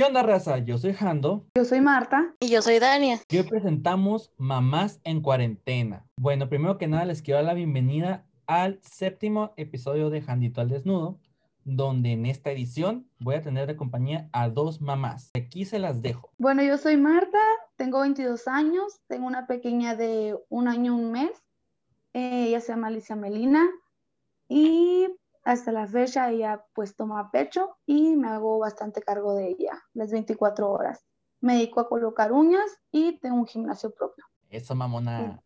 ¿Qué onda, raza? Yo soy Jando. Yo soy Marta. Y yo soy Dania. Y hoy presentamos Mamás en Cuarentena. Bueno, primero que nada les quiero dar la bienvenida al séptimo episodio de Jandito al Desnudo, donde en esta edición voy a tener de compañía a dos mamás. Aquí se las dejo. Bueno, yo soy Marta, tengo 22 años, tengo una pequeña de un año, un mes. Eh, ella se llama Alicia Melina y hasta la fecha ella pues toma pecho y me hago bastante cargo de ella las 24 horas. Me dedico a colocar uñas y tengo un gimnasio propio. Eso, mamona.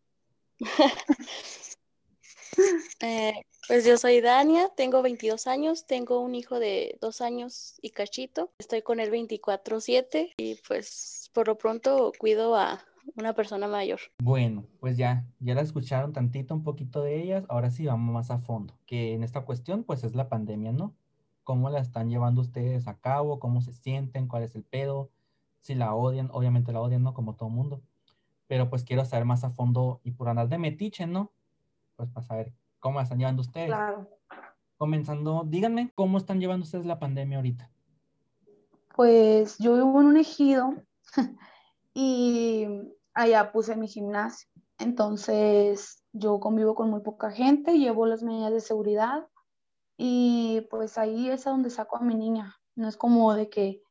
eh, pues yo soy Dania, tengo 22 años, tengo un hijo de dos años y cachito. Estoy con él 24/7 y pues por lo pronto cuido a una persona mayor. Bueno, pues ya, ya la escucharon tantito, un poquito de ellas. Ahora sí vamos más a fondo, que en esta cuestión pues es la pandemia, ¿no? ¿Cómo la están llevando ustedes a cabo? ¿Cómo se sienten? ¿Cuál es el pedo? Si la odian, obviamente la odian, ¿no? Como todo mundo. Pero pues quiero saber más a fondo y por andar de metiche, ¿no? Pues para saber cómo la están llevando ustedes. Claro. Comenzando, díganme, ¿cómo están llevando ustedes la pandemia ahorita? Pues yo vivo en un ejido y allá puse mi gimnasio. Entonces yo convivo con muy poca gente, llevo las medidas de seguridad y pues ahí es a donde saco a mi niña. No es como de que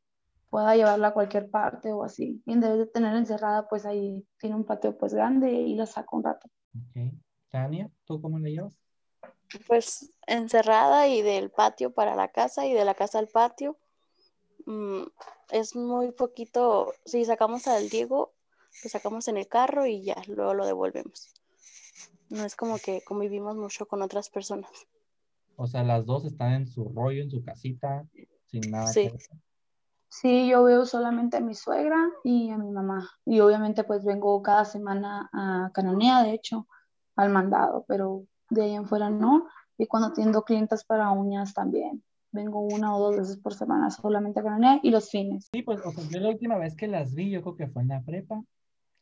pueda llevarla a cualquier parte o así. Y en vez de tener encerrada, pues ahí tiene un patio pues grande y la saco un rato. Ok. Tania, ¿tú cómo la llevas? Pues encerrada y del patio para la casa y de la casa al patio. Mm, es muy poquito, si sacamos al Diego, lo sacamos en el carro y ya, luego lo devolvemos. No es como que convivimos mucho con otras personas. O sea, las dos están en su rollo, en su casita, sin nada. Sí. que. Sí, yo veo solamente a mi suegra y a mi mamá. Y obviamente pues vengo cada semana a Cananea, de hecho, al mandado, pero de ahí en fuera no. Y cuando atiendo clientas para uñas también. Vengo una o dos veces por semana solamente a Cananea y los fines. Sí, pues, o sea, yo la última vez que las vi, yo creo que fue en la prepa.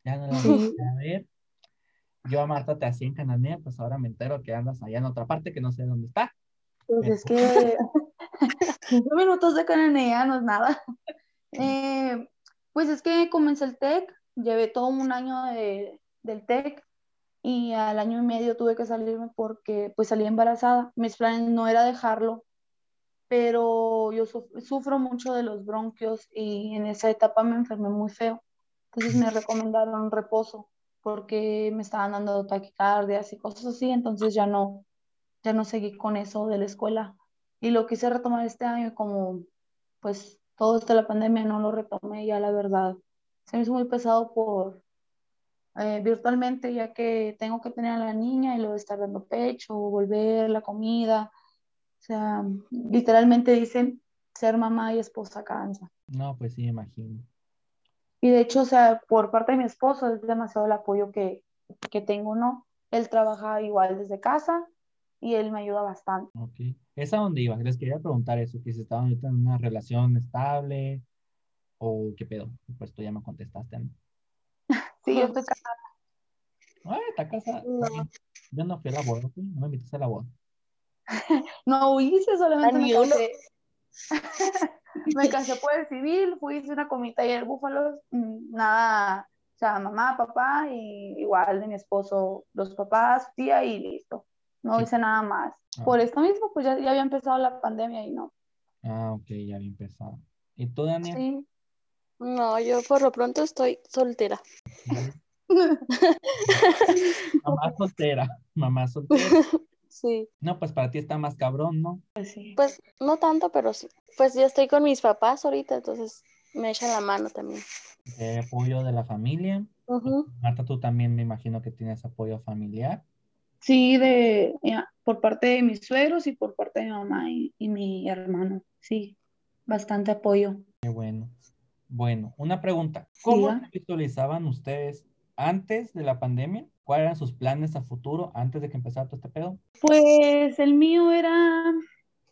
Ya no las Sí. volví a ver. Yo a Marta te hacía en Cananea, pues ahora me entero que andas allá en otra parte que no sé dónde está. Pues es que 15 minutos de Cananea no es nada. Eh, pues es que comencé el TEC, llevé todo un año de- del TEC y al año y medio tuve que salirme porque pues salí embarazada. Mis planes no era dejarlo, pero yo suf- sufro mucho de los bronquios y en esa etapa me enfermé muy feo. Entonces me recomendaron reposo porque me estaban dando taquicardias y cosas así, entonces ya no, ya no seguí con eso de la escuela. Y lo quise retomar este año como pues todo esto de la pandemia no lo retomé ya la verdad. Se me hizo muy pesado por eh, virtualmente ya que tengo que tener a la niña y luego estar dando pecho, volver, la comida. O sea, literalmente dicen ser mamá y esposa cansa. No, pues sí, me imagino. Y de hecho, o sea, por parte de mi esposo es demasiado el apoyo que, que tengo, ¿no? Él trabaja igual desde casa y él me ayuda bastante. Ok. ¿Es a dónde iba? Les quería preguntar eso, que si estaban ahorita en una relación estable o qué pedo. Pues tú ya me contestaste, ¿no? Sí, yo estoy casada. Ay, está casada. Yo no fui a la boda, ¿sí? No me invitaste a la boda. No hice, solamente me casé. Me casé por el civil, fui, hice una comita ahí en Búfalos, mm, nada, o sea, mamá, papá y igual de mi esposo, los papás, tía y listo. No Sí. hice nada más. Ah. Por esto mismo, pues ya, ya había empezado la pandemia y no. Ah, ok, ya había empezado. ¿Y tú, Daniel? Sí. No, yo por lo pronto estoy soltera. Mamá soltera, mamá soltera. Sí, No, pues para ti está más cabrón, ¿no? Pues sí. pues no tanto, pero sí. Pues ya estoy con mis papás ahorita, entonces me echan la mano también. Apoyo de la familia. Ujú. Marta, tú también me imagino que tienes apoyo familiar. Sí, de, ya, por parte de mis suegros y por parte de mi mamá y, y mi hermano. Sí, bastante apoyo. Qué bueno. Bueno, una pregunta. ¿Cómo se visualizaban ustedes antes de la pandemia? ¿Cuáles eran sus planes a futuro antes de que empezara todo este pedo? Pues el mío era,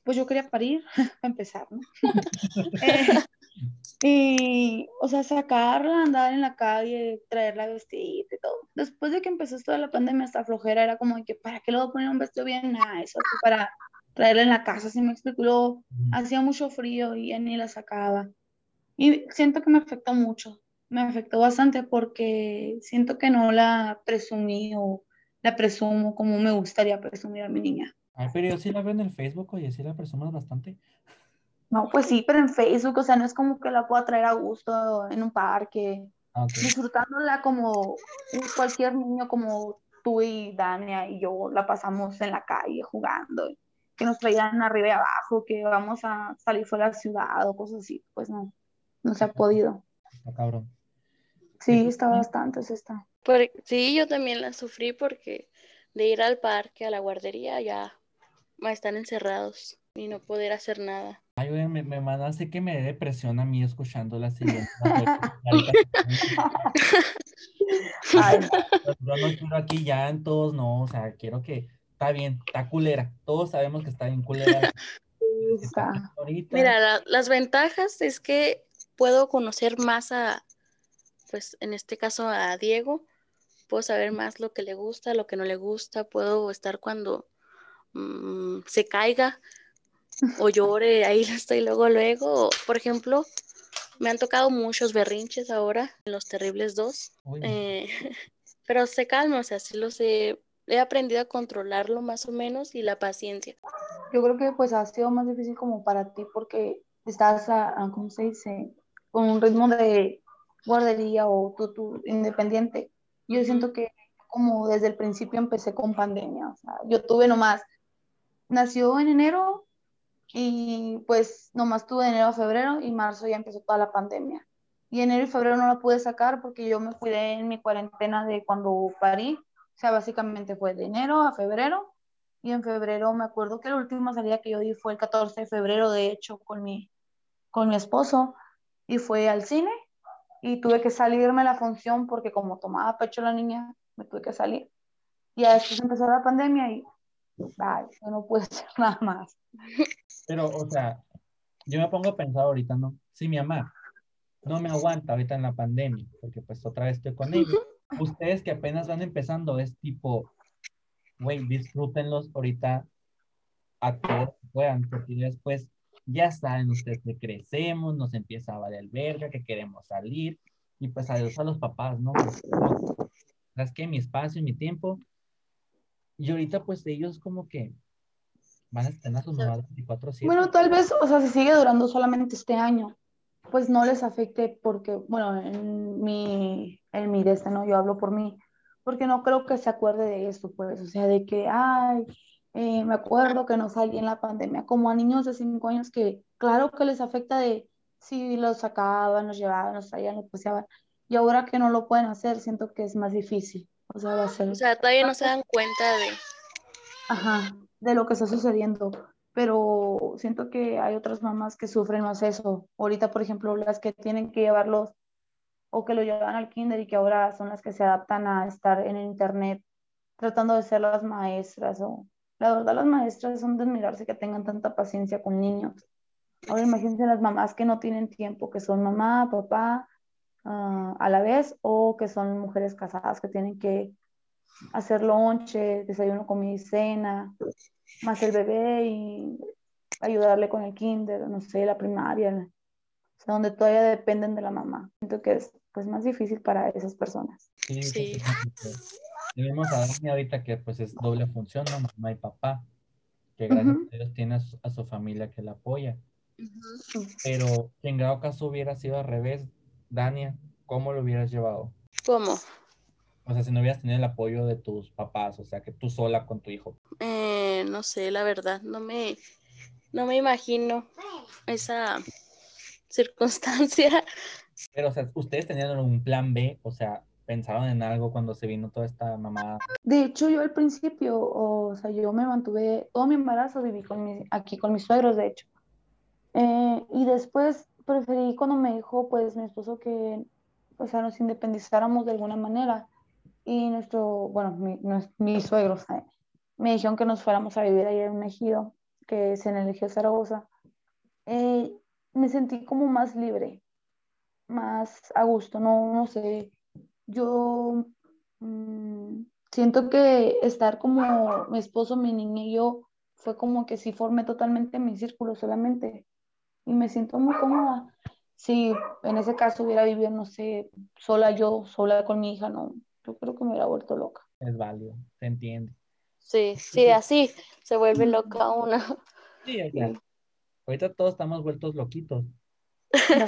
pues yo quería parir, para empezar, ¿no? Eh, y, o sea, sacarla, andar en la calle, traerla vestida y todo. Después de que empezó toda la pandemia, esta flojera era como de que, ¿para qué le voy a poner un vestido bien nice? O sea, para traerla en la casa, si me explico. Luego, Ujú. hacía mucho frío y ya ni la sacaba. Y siento que me afectó mucho, me afectó bastante porque siento que no la presumí o la presumo como me gustaría presumir a mi niña. Ay, pero yo sí la veo en el Facebook, oye, sí la presumo bastante. No, pues sí, pero en Facebook, o sea, no es como que la pueda traer a gusto en un parque, Ah, disfrutándola como cualquier niño como tú y Dania y yo la pasamos en la calle jugando, que nos traían arriba y abajo, que vamos a salir fuera de la ciudad o cosas así, pues no, no se ha podido. Está cabrón. Sí, está bastante, sí está. Por- sí, yo también la sufrí porque de ir al parque, a la guardería, ya están encerrados y no poder hacer nada. Ay, güey, me, me manda, sé que me dé depresión a mí escuchando la siguiente. Ay, Yo no quiero aquí llantos, no, o sea, quiero que, está bien, está culera, todos sabemos que está bien culera. sí está. Mira, la- las ventajas es que puedo conocer más a, pues en este caso a Diego, puedo saber más lo que le gusta, lo que no le gusta, puedo estar cuando mm, se caiga o llore, ahí estoy luego, luego. Por ejemplo, me han tocado muchos berrinches ahora en Los Terribles 2, uy, eh, pero se calma, o sea, sí los he, he aprendido a controlarlo más o menos y la paciencia. Yo creo que pues ha sido más difícil como para ti porque estás, a, a- ¿cómo se dice? Con un ritmo de guardería o tú independiente. Yo siento que como desde el principio empecé con pandemia, o sea, yo tuve nomás, nació en enero y pues nomás tuve de enero a febrero y marzo ya empezó toda la pandemia. Y enero y febrero no la pude sacar porque yo me cuidé en mi cuarentena de cuando parí, o sea, básicamente fue de enero a febrero y en febrero me acuerdo que la última salida que yo di fue el 14 de febrero, de hecho, con mi, con mi esposo y fue al cine y tuve que salirme a la función porque como tomaba pecho la niña, me tuve que salir. Y después empezó la pandemia y ay, yo no pude hacer nada más. Pero, o sea, yo me pongo a pensar ahorita, ¿no? Si mi mamá no me aguanta ahorita en la pandemia, porque pues otra vez estoy con ella. Ustedes que apenas van empezando, es tipo, güey, disfrútenlos ahorita a todos que puedan, porque después ya saben ustedes que crecemos, nos empieza a valer verga, que queremos salir, y pues adiós a los papás, ¿no? Es que mi espacio, mi tiempo, y ahorita pues ellos como que van a estar a sus mamás 24/7. Bueno, tal vez, o sea, si sigue durando solamente este año, pues no les afecte porque, bueno, en mi, en mi de este, ¿no? Yo hablo por mí, porque no creo que se acuerde de esto, pues, o sea, de que, ay, eh, me acuerdo que no salí en la pandemia, como a niños de 5 años que, claro que les afecta de si los sacaban, los llevaban, los traían, los paseaban, y ahora que no lo pueden hacer, siento que es más difícil, o sea, va a ser... O sea, todavía no se dan cuenta de... Ajá, de lo que está sucediendo. Pero siento que hay otras mamás que sufren más eso. Ahorita, por ejemplo, las que tienen que llevarlos o que lo llevan al kinder y que ahora son las que se adaptan a estar en el internet tratando de ser las maestras. O... La verdad, las maestras son de admirarse que tengan tanta paciencia con niños. Ahora imagínense las mamás que no tienen tiempo, que son mamá, papá, ah, a la vez, o que son mujeres casadas que tienen que hacer lonche, desayuno, comida y cena, más el bebé y ayudarle con el kinder, no sé, la primaria, o sea, donde todavía dependen de la mamá. Siento que es pues más difícil para esas personas. Sí, Totalmente. Tenemos a Dani ahorita que pues es doble función, ¿no? Mamá y papá, que gracias Ujú. a Dios tiene a su, a su familia que la apoya. Pero si en grado caso hubiera sido al revés, Dania, ¿cómo lo hubieras llevado? ¿Cómo? O sea, si no hubieras tenido el apoyo de tus papás, o sea, que tú sola con tu hijo. Eh, no sé, la verdad, no me, no me imagino esa circunstancia. Pero, o sea, ustedes tenían un plan B, o sea, pensaron en algo cuando se vino toda esta mamá. De hecho, yo al principio, o sea, yo me mantuve, todo mi embarazo viví con mi- aquí con mis suegros, de hecho. Eh, y después preferí cuando me dijo, pues, mi esposo que, o sea, nos independizáramos de alguna manera. Y nuestro, bueno, mi- mis suegros me dijeron que nos fuéramos a vivir ahí en un ejido, que es en el ejido Zaragoza. Eh, me sentí como más libre, más a gusto, no, no sé. Yo mm, siento que estar como mi esposo, mi niña y yo fue como que sí formé totalmente mi círculo solamente y me siento muy cómoda. si en ese caso hubiera vivido, no sé, sola yo, sola con mi hija, no, yo creo que me hubiera vuelto loca. Es válido, se entiende. Sí, sí, así se vuelve loca una. Sí, o sea, ahorita todos estamos vueltos loquitos.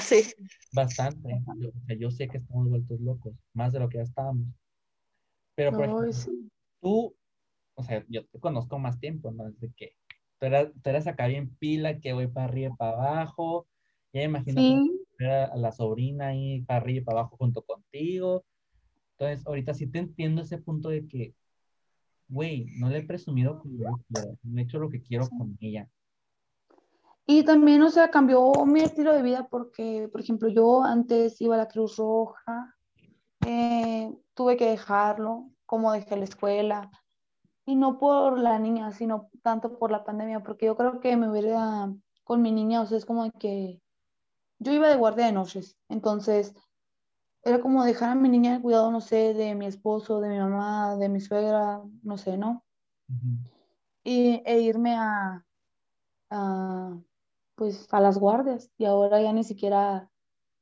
Sí. Bastante. Yo, o sea, yo sé que estamos vueltos locos, más de lo que ya estábamos. Pero, por ejemplo, sí. tú, o sea, yo te conozco más tiempo, ¿no? Desde que tú eras, tú eras acá bien pila, que voy para arriba y para abajo. Ya me imagino que era la sobrina ahí para arriba y para abajo junto contigo. Entonces, ahorita sí te entiendo ese punto de que, güey, no le he presumido yo quiero, no he hecho lo que quiero con ella. Y también, o sea, cambió mi estilo de vida porque, por ejemplo, yo antes iba a la Cruz Roja, eh, tuve que dejarlo, como dejé la escuela, y no por la niña, sino tanto por la pandemia, porque yo creo que me hubiera, con mi niña, o sea, es como que yo iba de guardia de noches, entonces era como dejar a mi niña al cuidado, no sé, de mi esposo, de mi mamá, de mi suegra, no sé, ¿no? Ujú. Y, e irme a, a, pues, a las guardias, y ahora ya ni siquiera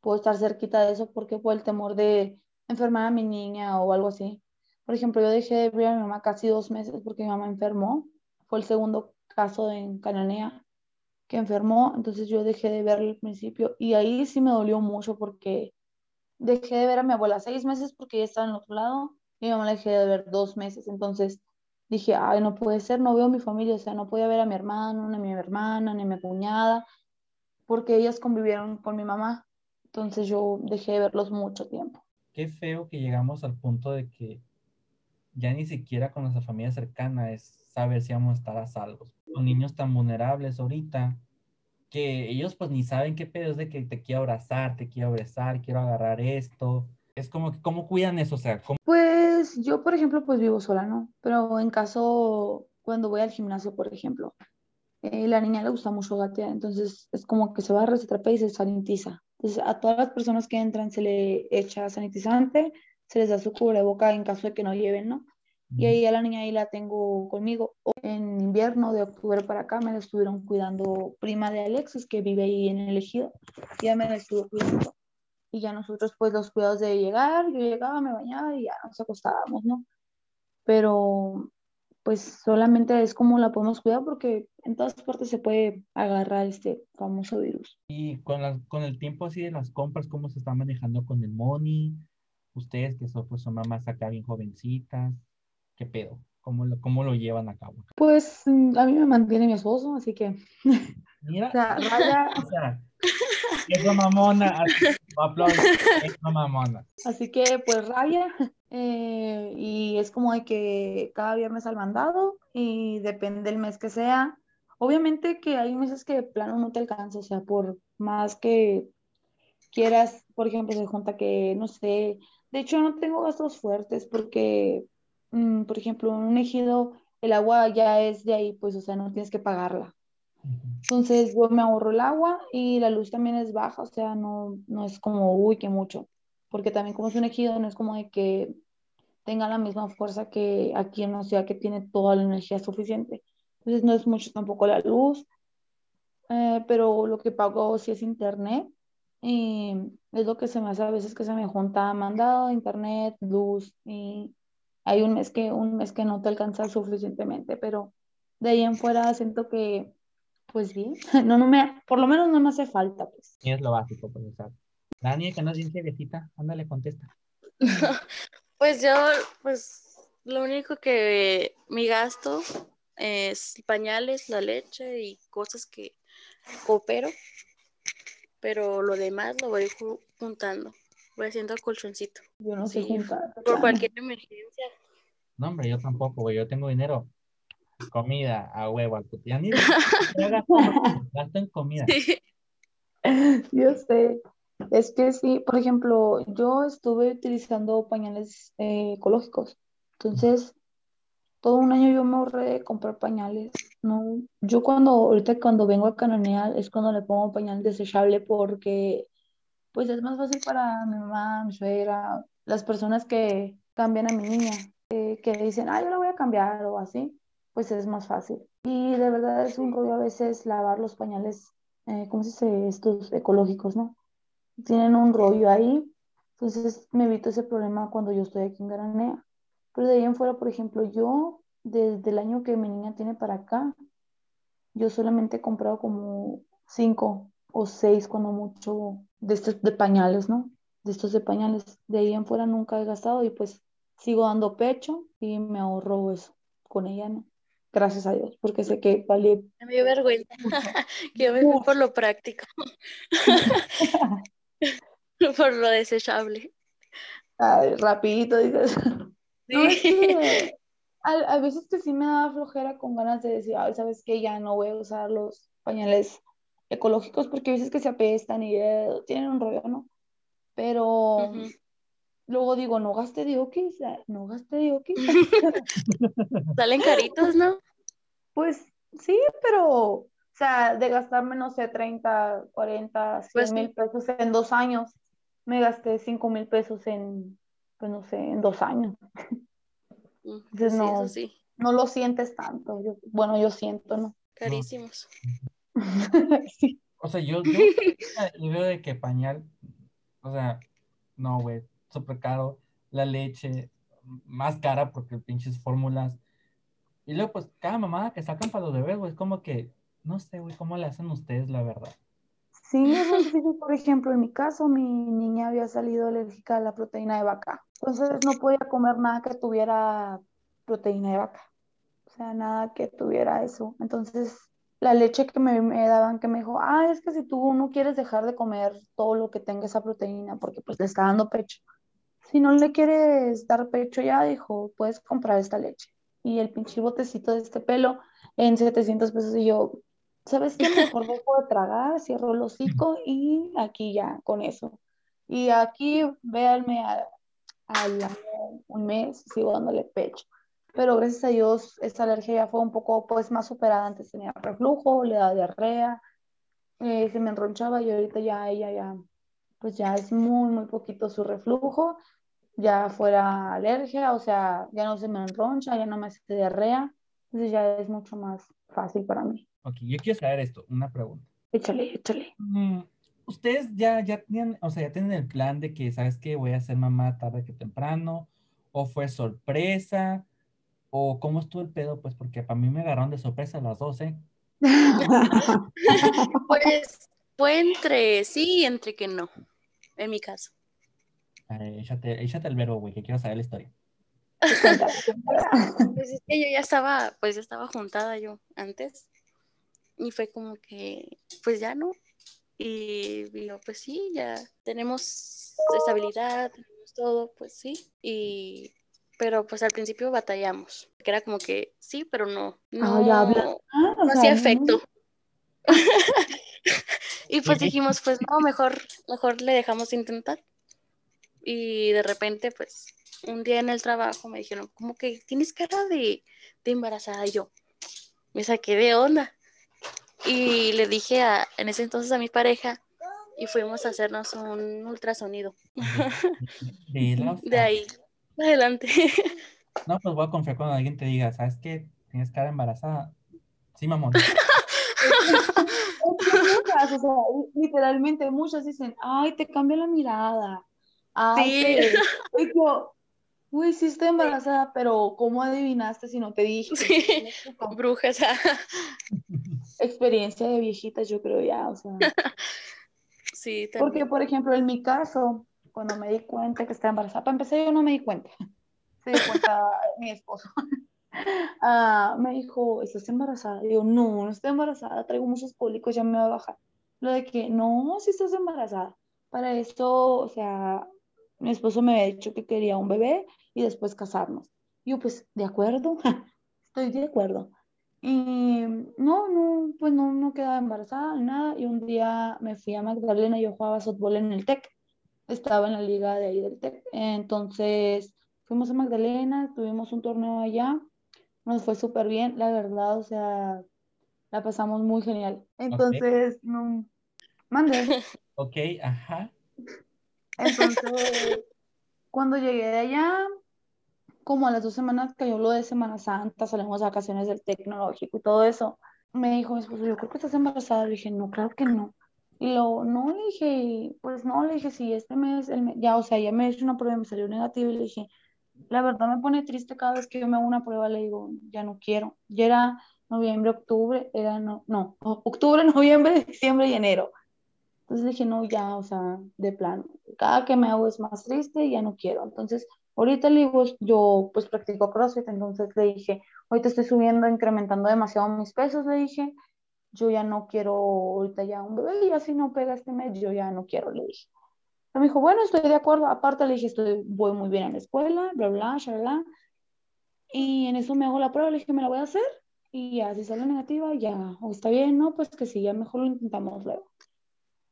puedo estar cerquita de eso porque por el temor de enfermar a mi niña o algo así. Por ejemplo, yo dejé de ver a mi mamá casi dos meses porque mi mamá enfermó. Fue el segundo caso en Cananea que enfermó, entonces yo dejé de verla al principio y ahí sí me dolió mucho porque dejé de ver a mi abuela seis meses porque ella estaba en otro lado y mi mamá la dejé de ver dos meses. Entonces dije, ay, no puede ser, no veo a mi familia, o sea, no podía ver a mi hermano, ni a mi hermana, ni a mi cuñada, porque ellas convivieron con mi mamá. Entonces yo dejé de verlos mucho tiempo. Qué feo que llegamos al punto de que ya ni siquiera con nuestra familia cercana es saber si vamos a estar a salvo. Con niños tan vulnerables ahorita, que ellos pues ni saben qué pedo es de que te quiero abrazar, te quiero abrazar, quiero agarrar esto. Es como que, ¿cómo cuidan eso? O sea, ¿cómo? Pues yo, por ejemplo, pues vivo sola, ¿no? Pero en caso, cuando voy al gimnasio, por ejemplo, eh, la niña le gusta mucho gatear, entonces es como que se barra, se trapea y se sanitiza. Entonces a todas las personas que entran se le echa sanitizante, se les da su cubreboca en caso de que no lleven, ¿no? Y ahí a la niña ahí la tengo conmigo. O En invierno, de octubre para acá, me la estuvieron cuidando prima de Alexis, que vive ahí en el ejido. Y ya me la estuvo cuidando. Y ya nosotros, pues, los cuidados de llegar, yo llegaba, me bañaba y ya nos acostábamos, ¿no? Pero, pues, solamente es como la podemos cuidar porque en todas partes se puede agarrar este famoso virus. Y con, la- con el tiempo así de las compras, ¿cómo se está manejando con el money? Ustedes que son, pues, son mamás acá bien jovencitas, ¿qué pedo? ¿Cómo lo, cómo lo llevan a cabo? Pues, mm, a mí me mantiene mi esposo, así que, Mira, o sea, Raya, o sea, es mamona, así, mamona. Así que pues rabia eh, y es como de que cada viernes al mandado y depende del mes que sea. Obviamente que hay meses que de plano no te alcanza, o sea, por más que quieras, por ejemplo, se junta que, no sé, de hecho no tengo gastos fuertes porque, mm, por ejemplo, en un ejido el agua ya es de ahí, pues, o sea, no tienes que pagarla. Entonces yo me ahorro el agua y la luz también es baja, o sea, no, no es como, uy, que mucho, porque también como es un ejido, no es como de que tenga la misma fuerza que aquí en la ciudad que tiene toda la energía suficiente. Entonces no es mucho tampoco la luz, eh, pero lo que pago sí es internet y es lo que se me hace a veces que se me junta mandado, internet, luz y hay un mes que, un mes que no te alcanza suficientemente, pero de ahí en fuera siento que pues bien, no, no me, por lo menos no me hace falta, pues. Y es lo básico, pues, o sea. Dani, que no es bien viejita, ándale, contesta. Pues yo, pues lo único que mi gasto es pañales, la leche y cosas que coopero, pero lo demás lo voy ju- juntando, voy haciendo colchoncito Yo no sé Sí, juntar. por cualquier emergencia. No, hombre, yo tampoco, güey, yo tengo dinero. Comida, a huevo, al puto. Ya ni ya gasto, gasto en comida. Yo sé. Es que sí, por ejemplo, yo estuve utilizando pañales eh, ecológicos. Entonces, todo un año yo me ahorré de comprar pañales. No, yo cuando, ahorita cuando vengo a canonear es cuando le pongo pañal desechable porque pues es más fácil para mi mamá, mi suegra, las personas que cambian a mi niña, eh, que dicen, ah, yo la voy a cambiar o así, pues es más fácil. Y de verdad es un rollo a veces lavar los pañales, eh, ¿cómo se dice? Estos ecológicos, ¿no? tienen un rollo ahí, entonces me evito ese problema cuando yo estoy aquí en Garanea. Pero de ahí en fuera, por ejemplo, yo desde el año que mi niña tiene para acá, yo solamente he comprado como cinco o seis, cuando mucho, de estos de pañales, ¿no? De estos de pañales. De ahí en fuera nunca he gastado y pues sigo dando pecho y me ahorro eso con ella, ¿no? Gracias a Dios, porque sé que vale. Me dio vergüenza, que yo me fui por lo práctico, por lo desechable. Ay, rapidito, dices. Sí. a, veces que sí me da flojera con ganas de decir, Ay, ¿sabes qué? Ya no voy a usar los pañales ecológicos porque a veces que se apestan y eh, tienen un rollo, ¿no? Pero luego digo, no gaste diokis, no gaste diokis. Salen caritos, ¿no? Pues sí, pero, o sea, de gastarme, no sé, 30, 40, 100 mil pesos en dos años, me gasté 5 mil pesos en, pues no sé, en dos años. Entonces, no, no lo sientes tanto. bueno, yo siento, ¿no? Carísimos. sí. O sea, yo, yo, veo de que pañal, o sea, no, güey, súper caro. La leche, más cara porque pinches fórmulas. Y luego, pues, cada mamada que sacan para los bebés, güey, es como que, no sé, güey, cómo le hacen ustedes, la verdad. Sí, por ejemplo, en mi caso, mi niña había salido alérgica a la proteína de vaca. Entonces no podía comer nada que tuviera proteína de vaca. O sea, nada que tuviera eso. Entonces, la leche que me, me, daban, que me dijo, ah, es que si tú no quieres dejar de comer todo lo que tenga esa proteína, porque pues le está dando pecho. Si no le quieres dar pecho ya, dijo, puedes comprar esta leche. Y el pinche botecito de este pelo en 700 pesos. Y yo, ¿sabes qué? Mejor dejo de tragar, cierro el hocico y aquí ya, con eso. Y aquí, véanme a, un mes, sigo dándole pecho. Pero gracias a Dios, esta alergia ya fue un poco pues más superada. Antes tenía reflujo, le daba diarrea, eh, se me enronchaba y ahorita ya ella ya, pues ya es muy, muy poquito su reflujo. Ya fuera alergia, o sea, ya no se me enroncha, ya no me hace diarrea. Entonces ya es mucho más fácil para mí. Ok, yo quiero saber esto, una pregunta. Échale, échale. Mm, ustedes ya, ya tienen, o sea, ya tienen el plan de que, ¿sabes qué? Voy a ser mamá tarde que temprano, o fue sorpresa, o cómo estuvo el pedo, pues, porque para mí me agarraron de sorpresa las dos, ¿eh? pues fue entre sí y entre que no, en mi caso. échate, échate el verbo, güey, que quiero saber la historia. pues es que yo ya estaba, pues ya estaba juntada yo antes y fue como que, pues ya no. Y digo, pues sí, ya tenemos estabilidad, tenemos todo, pues sí. Y, pero pues al principio batallamos, que era como que sí, pero no, no, ah, no hacía efecto. y pues dijimos, pues no, mejor, mejor le dejamos intentar. Y de repente, pues, un día en el trabajo me dijeron, como que tienes cara de, de embarazada. Y yo me saqué de onda. Y le dije a, en ese entonces a mi pareja y fuimos a hacernos un ultrasonido. De ahí, adelante. No, pues voy a confiar cuando alguien te diga, ¿sabes qué? Tienes cara embarazada. Sí, mamón. muchas, o sea, literalmente muchas dicen, ay, te cambia la mirada. Ay, sí. yo, uy, sí estoy embarazada, pero ¿cómo adivinaste si no te dije? Sí. Brujas experiencia de viejitas, yo creo ya, o sea. Sí, también. Porque, por ejemplo, en mi caso, cuando me di cuenta que estaba embarazada, para empezar yo no me di cuenta, se dio cuenta mi esposo. Ah, me dijo, ¿estás embarazada? Y yo, no, no estoy embarazada, traigo muchos cólicos, ya me va a bajar. Lo de que, no, si estás embarazada. Para esto, o sea, mi esposo me había dicho que quería un bebé y después casarnos. Yo, pues, de acuerdo, estoy de acuerdo. Y no, no, pues no, no quedaba embarazada nada. Y un día me fui a Magdalena, yo jugaba softball en el TEC. Estaba en la liga de ahí del TEC. Entonces fuimos a Magdalena, tuvimos un torneo allá. Nos fue súper bien, la verdad, o sea, la pasamos muy genial. Entonces, no, mande. Ok, ajá. Entonces, cuando llegué de allá, como a las dos semanas cayó lo de Semana Santa, salimos de vacaciones del tecnológico y todo eso, me dijo mi esposo, yo creo que estás embarazada. Le dije, no, claro que no. Y luego, no, le dije, pues no, le dije, sí, este mes, el mes- ya, o sea, ya me he hecho una prueba y me salió negativo y le dije, la verdad me pone triste cada vez que yo me hago una prueba, le digo, ya no quiero. Ya era noviembre, octubre, era no, no, octubre, noviembre, diciembre y enero. Entonces dije, no, ya, o sea, de plano, cada que me hago es más triste y ya no quiero. Entonces, ahorita le digo, yo pues practico CrossFit, entonces le dije, ahorita estoy subiendo, incrementando demasiado mis pesos, le dije, yo ya no quiero ahorita ya un bebé y así no pega este mes, yo ya no quiero, le dije. Pero me dijo, bueno, estoy de acuerdo. Aparte le dije, estoy, voy muy bien en la escuela, bla, bla, bla, Y en eso me hago la prueba, le dije, me la voy a hacer. Y ya, si sale negativa, ya, o está bien, no, pues que sí, ya mejor lo intentamos luego.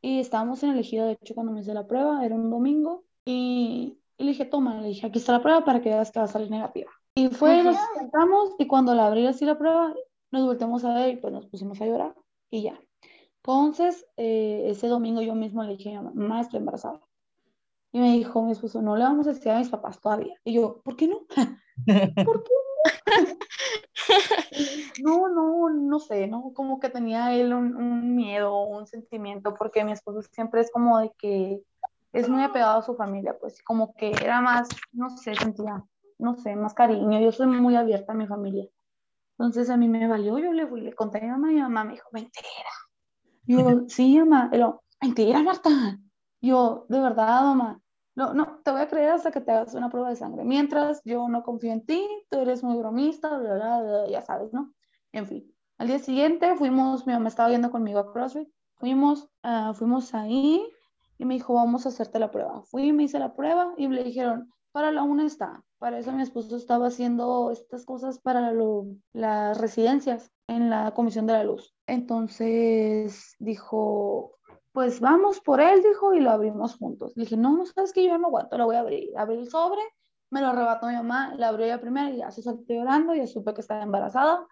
Y estábamos en el ejido, de hecho, cuando me hice la prueba, era un domingo. Y, y le dije, toma, le dije, aquí está la prueba para que veas que va a salir negativa. Y fue, nos sentamos y cuando la abrí así la prueba, nos volteamos a ver y pues nos pusimos a llorar y ya. Entonces, eh, ese domingo yo mismo le dije a mi mamá, estoy embarazada. Y me dijo mi esposo, no le vamos a decir a mis papás todavía. Y yo, ¿por qué no? ¿Por qué no? No, no, no sé, ¿no? Como que tenía él un, un miedo, un sentimiento, porque mi esposo siempre es como de que es muy apegado a su familia, pues como que era más, no sé, sentía, no sé, más cariño. Yo soy muy abierta a mi familia. Entonces a mí me valió, yo le fui, le conté a mi mamá y mi mamá me dijo, mentira. Yo, sí, mamá, y lo, mentira, Marta. Yo, de verdad, mamá, no, no, te voy a creer hasta que te hagas una prueba de sangre. Mientras yo no confío en ti, tú eres muy bromista, bla, bla, ya sabes, ¿no? En fin. Al día siguiente fuimos, mi mamá estaba yendo conmigo a CrossFit, fuimos, uh, fuimos ahí y me dijo, vamos a hacerte la prueba. Fui, me hice la prueba y le dijeron, para la una está. Para eso mi esposo estaba haciendo estas cosas para lo, las residencias en la Comisión de la Luz. Entonces dijo, pues vamos por él, dijo, y lo abrimos juntos. Le dije, no, no sabes que yo no aguanto, lo voy a abrir. Abrí el sobre, me lo arrebató mi mamá, la abrió ella primero y ya se saltó llorando, ya supe que estaba embarazada.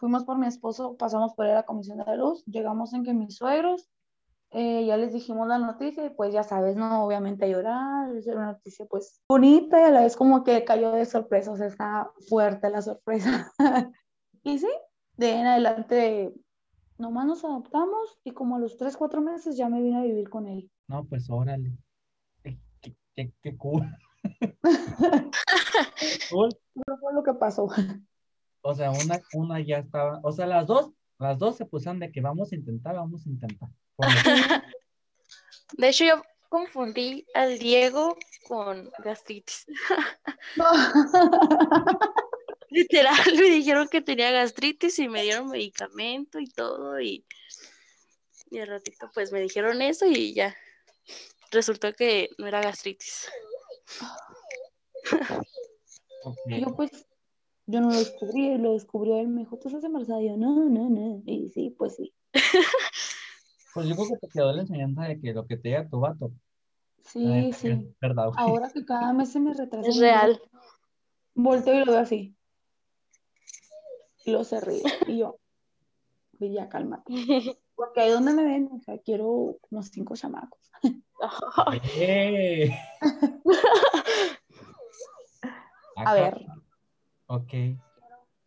Fuimos por mi esposo, pasamos por él a la Comisión de la Luz, llegamos en que mis suegros, eh, ya les dijimos la noticia y pues ya sabes, ¿no? Obviamente a llorar, es una noticia pues bonita y a la vez como que cayó de sorpresa, o sea, está fuerte la sorpresa. y sí, de en adelante nomás nos adaptamos y como a los 3, 4 meses ya me vine a vivir con él. No, pues órale. Qué, qué, qué cool. cool. Eso fue lo que pasó. O sea, una, una ya estaba, o sea, las dos, las dos se pusieron de que vamos a intentar, vamos a intentar. De hecho, yo confundí al Diego con gastritis. Literal, me dijeron que tenía gastritis y me dieron medicamento y todo y, y al ratito pues me dijeron eso y ya. Resultó que no era gastritis. Okay. Yo pues, yo no lo descubrí, lo descubrió él, me dijo, ¿tú estás embarazada? Y yo, no, no, no. Y sí, pues sí. Pues yo creo que te quedó la enseñanza de que lo que te diga tu vato. Sí, sí. Verdad. Ahora que cada mes se me retrasa. Es real. Volteo y lo veo así. Y lo se ríe. Y yo, pues ya, cálmate. Porque ahí donde me ven, o sea, quiero unos cinco chamacos. ¡Eh! A ver. Ok.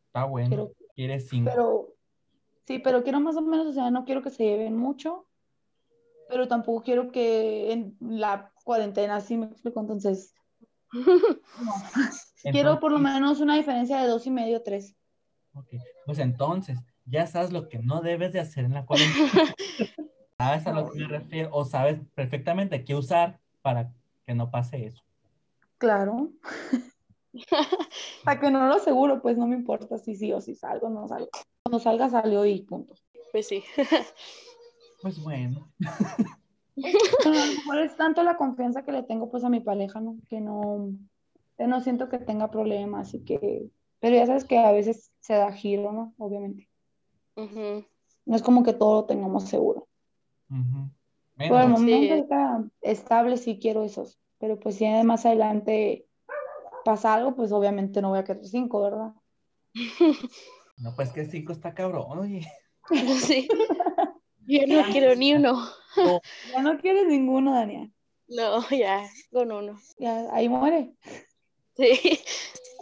Está bueno. Quiero- Quieres cinco. Pero, sí, pero quiero más o menos, o sea, no quiero que se lleven mucho, pero tampoco quiero que en la cuarentena, así me explico, entonces, no. Quiero por lo menos una diferencia de dos y medio, tres. Ok. Pues entonces, ya sabes lo que no debes de hacer en la cuarentena. ¿Sabes a lo que me refiero? O sabes perfectamente qué usar para que no pase eso. Claro. Para que no lo aseguro, pues no me importa si sí o si salgo o no salgo. Cuando salga, salió y punto. Pues sí. Pues bueno. Pero a lo mejor es tanto la confianza que le tengo pues a mi pareja, ¿no? Que no, que no siento que tenga problemas y que, pero ya sabes que a veces se da giro, ¿no? Obviamente. No es como que todo lo tengamos seguro. Ujú. Por el Bueno, momento Sí. ahorita estable sí quiero esos, pero pues si más adelante pasa algo, pues obviamente no voy a querer cinco, ¿verdad? no, pues que cinco está cabrón, oye. Sí. Yo no quiero ni uno. Ya no quieres ninguno, Daniel. No, ya, con uno. Ya, ahí muere. Sí.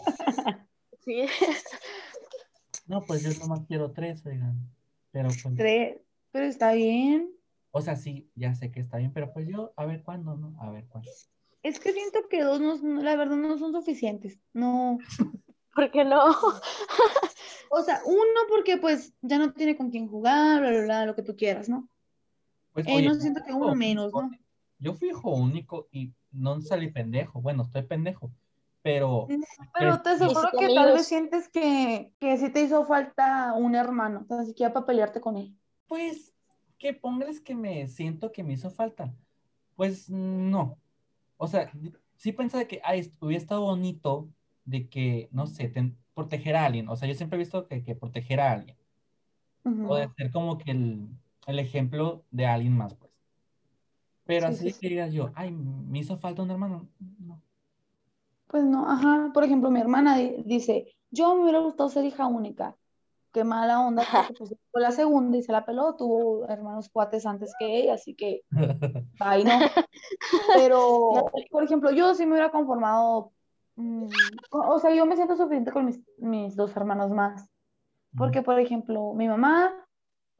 Sí. No, pues yo nomás quiero tres, oigan. Pero pues, Tres, pero está bien. O sea, sí, ya sé que está bien, pero pues yo, a ver cuándo, ¿no? A ver cuándo. Es que siento que dos, no, la verdad, no son suficientes. No. ¿Por qué no? O sea, uno porque pues ya no tiene con quién jugar, bla, bla, bla, lo que tú quieras, ¿no? Pues, Eh, oye, no siento que uno menos, ¿no? Yo fui hijo único y no salí pendejo. Bueno, estoy pendejo, pero Pero te aseguro que tal vez sientes que, que sí te hizo falta un hermano, tan siquiera para pelearte con él. pues que pongas que me siento que me hizo falta. Pues no. O sea, sí pensaba que ay, hubiera estado bonito de que, no sé, ten- proteger a alguien. O sea, yo siempre he visto que, que proteger a alguien. O de ser como que el, el ejemplo de alguien más, pues. Pero Sí, así sí. que digas yo, ay, me hizo falta un hermano. No. Pues no, ajá. Por ejemplo, mi hermana di- dice, yo me hubiera gustado ser hija única. Qué mala onda, porque pues fue la segunda y se la peló, tuvo hermanos cuates antes que ella, así que, bye, ¿no? Pero, por ejemplo, yo sí me hubiera conformado, mm, co- o sea, yo me siento suficiente con mis, mis dos hermanos más. Porque, por ejemplo, mi mamá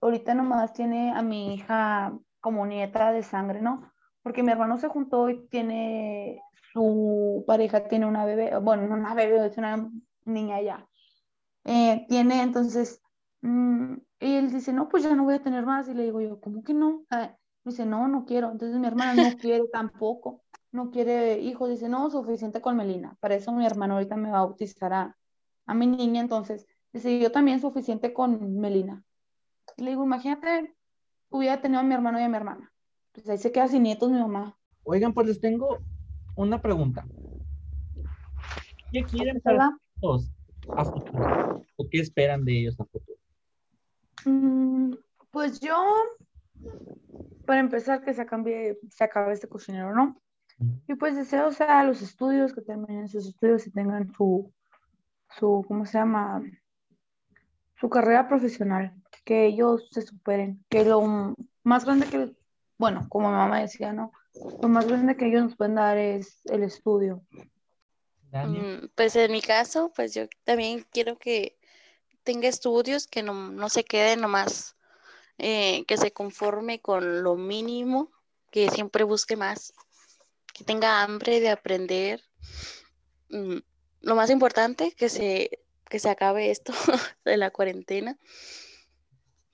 ahorita nomás tiene a mi hija como nieta de sangre, ¿no? Porque mi hermano se juntó y tiene, su pareja tiene una bebé, bueno, no una bebé, es una niña ya. Eh, tiene entonces, mm, y él dice, no, pues ya no voy a tener más. Y le digo yo, ¿cómo que no? Ah, dice, no, no quiero. Entonces mi hermana no quiere tampoco, no quiere hijos. Dice, no, suficiente con Melina. Para eso mi hermano ahorita me a bautizar a, a mi niña. Entonces, dice, yo también suficiente con Melina. Y le digo, imagínate, hubiera tenido a mi hermano y a mi hermana. Pues ahí se queda sin nietos mi mamá. Oigan, pues les tengo una pregunta. ¿Qué quieren todos a futuro? ¿O qué esperan de ellos a futuro? Mm, pues yo, para empezar, que se cambie, se acabe este cocinero, ¿no? Y pues deseo, o sea, los estudios, que terminen sus estudios y tengan su, su, ¿cómo se llama? Su carrera profesional, que ellos se superen, que lo más grande que, bueno, como mi mamá decía, ¿no? Lo más grande que ellos nos pueden dar es el estudio. Daniel, Mm, Pues en mi caso, pues yo también quiero que tenga estudios, que no, no se quede nomás, eh, que se conforme con lo mínimo, que siempre busque más, que tenga hambre de aprender. Mm, Lo más importante, que se, que se acabe esto de la cuarentena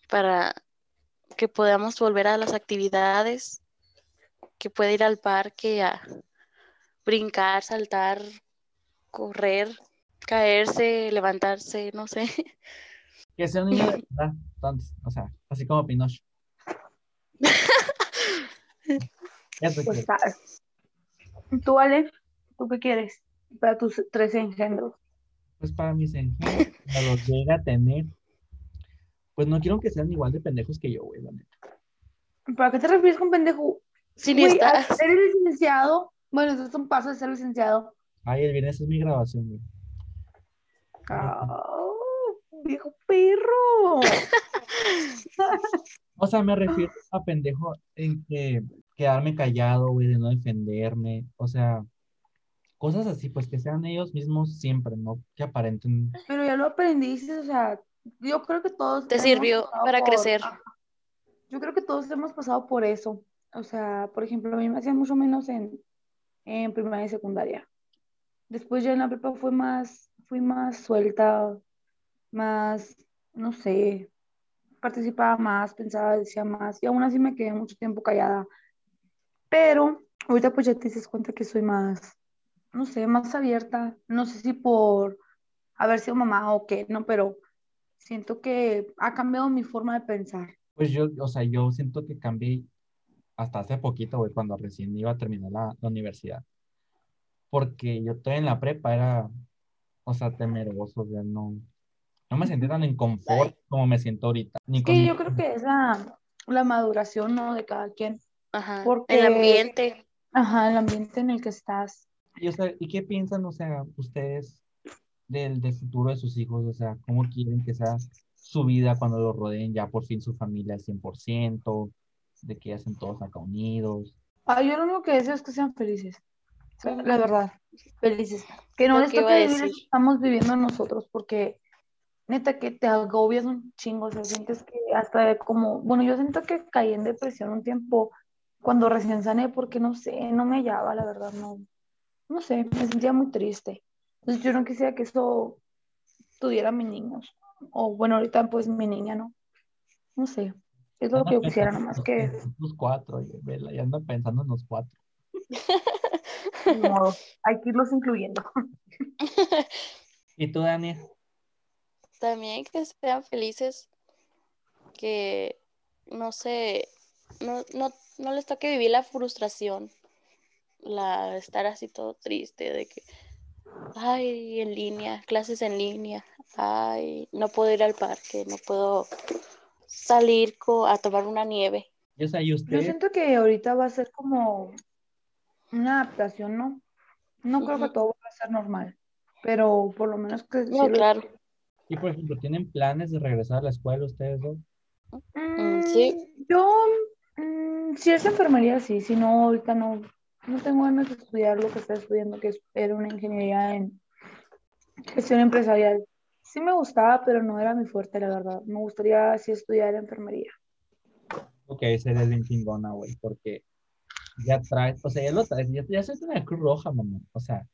para que podamos volver a las actividades, que pueda ir al parque a brincar, saltar, correr, caerse, levantarse, no sé. que sea un niño de verdad, entonces, o sea, así como Pinocho. Pues sabes. Tú, Ale, ¿tú qué quieres para tus tres engendros? Pues para mis engendros, cuando los llegue a tener, pues no quiero que sean igual de pendejos que yo, güey, la neta. ¿Para qué te refieres con pendejo? Sin Güey, estar. ser licenciado, bueno, eso es un paso de ser licenciado. Ay, el viernes es mi grabación, güey. Ah, viejo perro. O sea, me refiero a pendejo en que quedarme callado, güey, de no defenderme. O sea, cosas así, pues que sean ellos mismos siempre, ¿no? Que aparenten. Pero ya lo aprendiste, o sea, yo creo que todos Te sirvió para por- crecer. Yo creo que todos hemos pasado por eso. O sea, por ejemplo, a mí me hacía mucho menos en, en primaria y secundaria. Después ya en la prepa fue más, fui más suelta, más, no sé, participaba más, pensaba, decía más, y aún así me quedé mucho tiempo callada. Pero ahorita pues ya te dices cuenta que soy más, no sé, más abierta. No sé si por haber sido mamá o qué, no, pero siento que ha cambiado mi forma de pensar. Pues yo, o sea, yo siento que cambié hasta hace poquito, güey, cuando recién iba a terminar la, la universidad. Porque yo estoy en la prepa, era, o sea, temeroso, o sea, no, no me sentía tan en confort como me siento ahorita. Ni Es con que yo creo que es la, la maduración, ¿no? De cada quien. Ajá. Porque- El ambiente. Ajá, el ambiente en el que estás. Y, o sea, ¿y qué piensan, o sea, ustedes del, del futuro de sus hijos? O sea, ¿cómo quieren que sea su vida cuando los rodeen ya por fin su familia al 100%, de que ya estén todos acá unidos? Ah, yo lo único que deseo es que sean felices. La verdad, felices. Que no les toque vivir lo decir. que estamos viviendo nosotros, porque neta que te agobias un chingo, o sea, sientes que hasta como, bueno, yo siento que caí en depresión un tiempo cuando recién sané porque no sé, no me hallaba, la verdad, no, no sé, me sentía muy triste. Entonces yo no quisiera que eso tuviera mis niños, o bueno, ahorita pues mi niña, ¿no? No sé, es lo que yo quisiera, nomás que... Los cuatro, Vela, ya ando pensando en los cuatro. No, hay que irlos incluyendo. ¿Y tú, Dani? También que sean felices, que no sé, no, no, no les toque vivir la frustración, la estar así todo triste, de que, ay, en línea, clases en línea, ay, no puedo ir al parque, no puedo salir a tomar una nieve. Yo, Yo siento que ahorita va a ser como una adaptación, ¿no? No creo que todo va a ser normal, pero por lo menos que... No, claro. Y por ejemplo, ¿tienen planes de regresar a la escuela ustedes dos? Mm, sí. Yo, mm, si es enfermería, sí, si no, ahorita no, no tengo ganas de estudiar lo que estoy estudiando, que es, era una ingeniería en gestión empresarial. Sí me gustaba, pero no era mi fuerte, la verdad. Me gustaría sí estudiar enfermería. Ok, sería bien chingona, güey, porque ya traes, o sea, ya lo traes, ya, ya soy una Cruz Roja, mamá, o sea,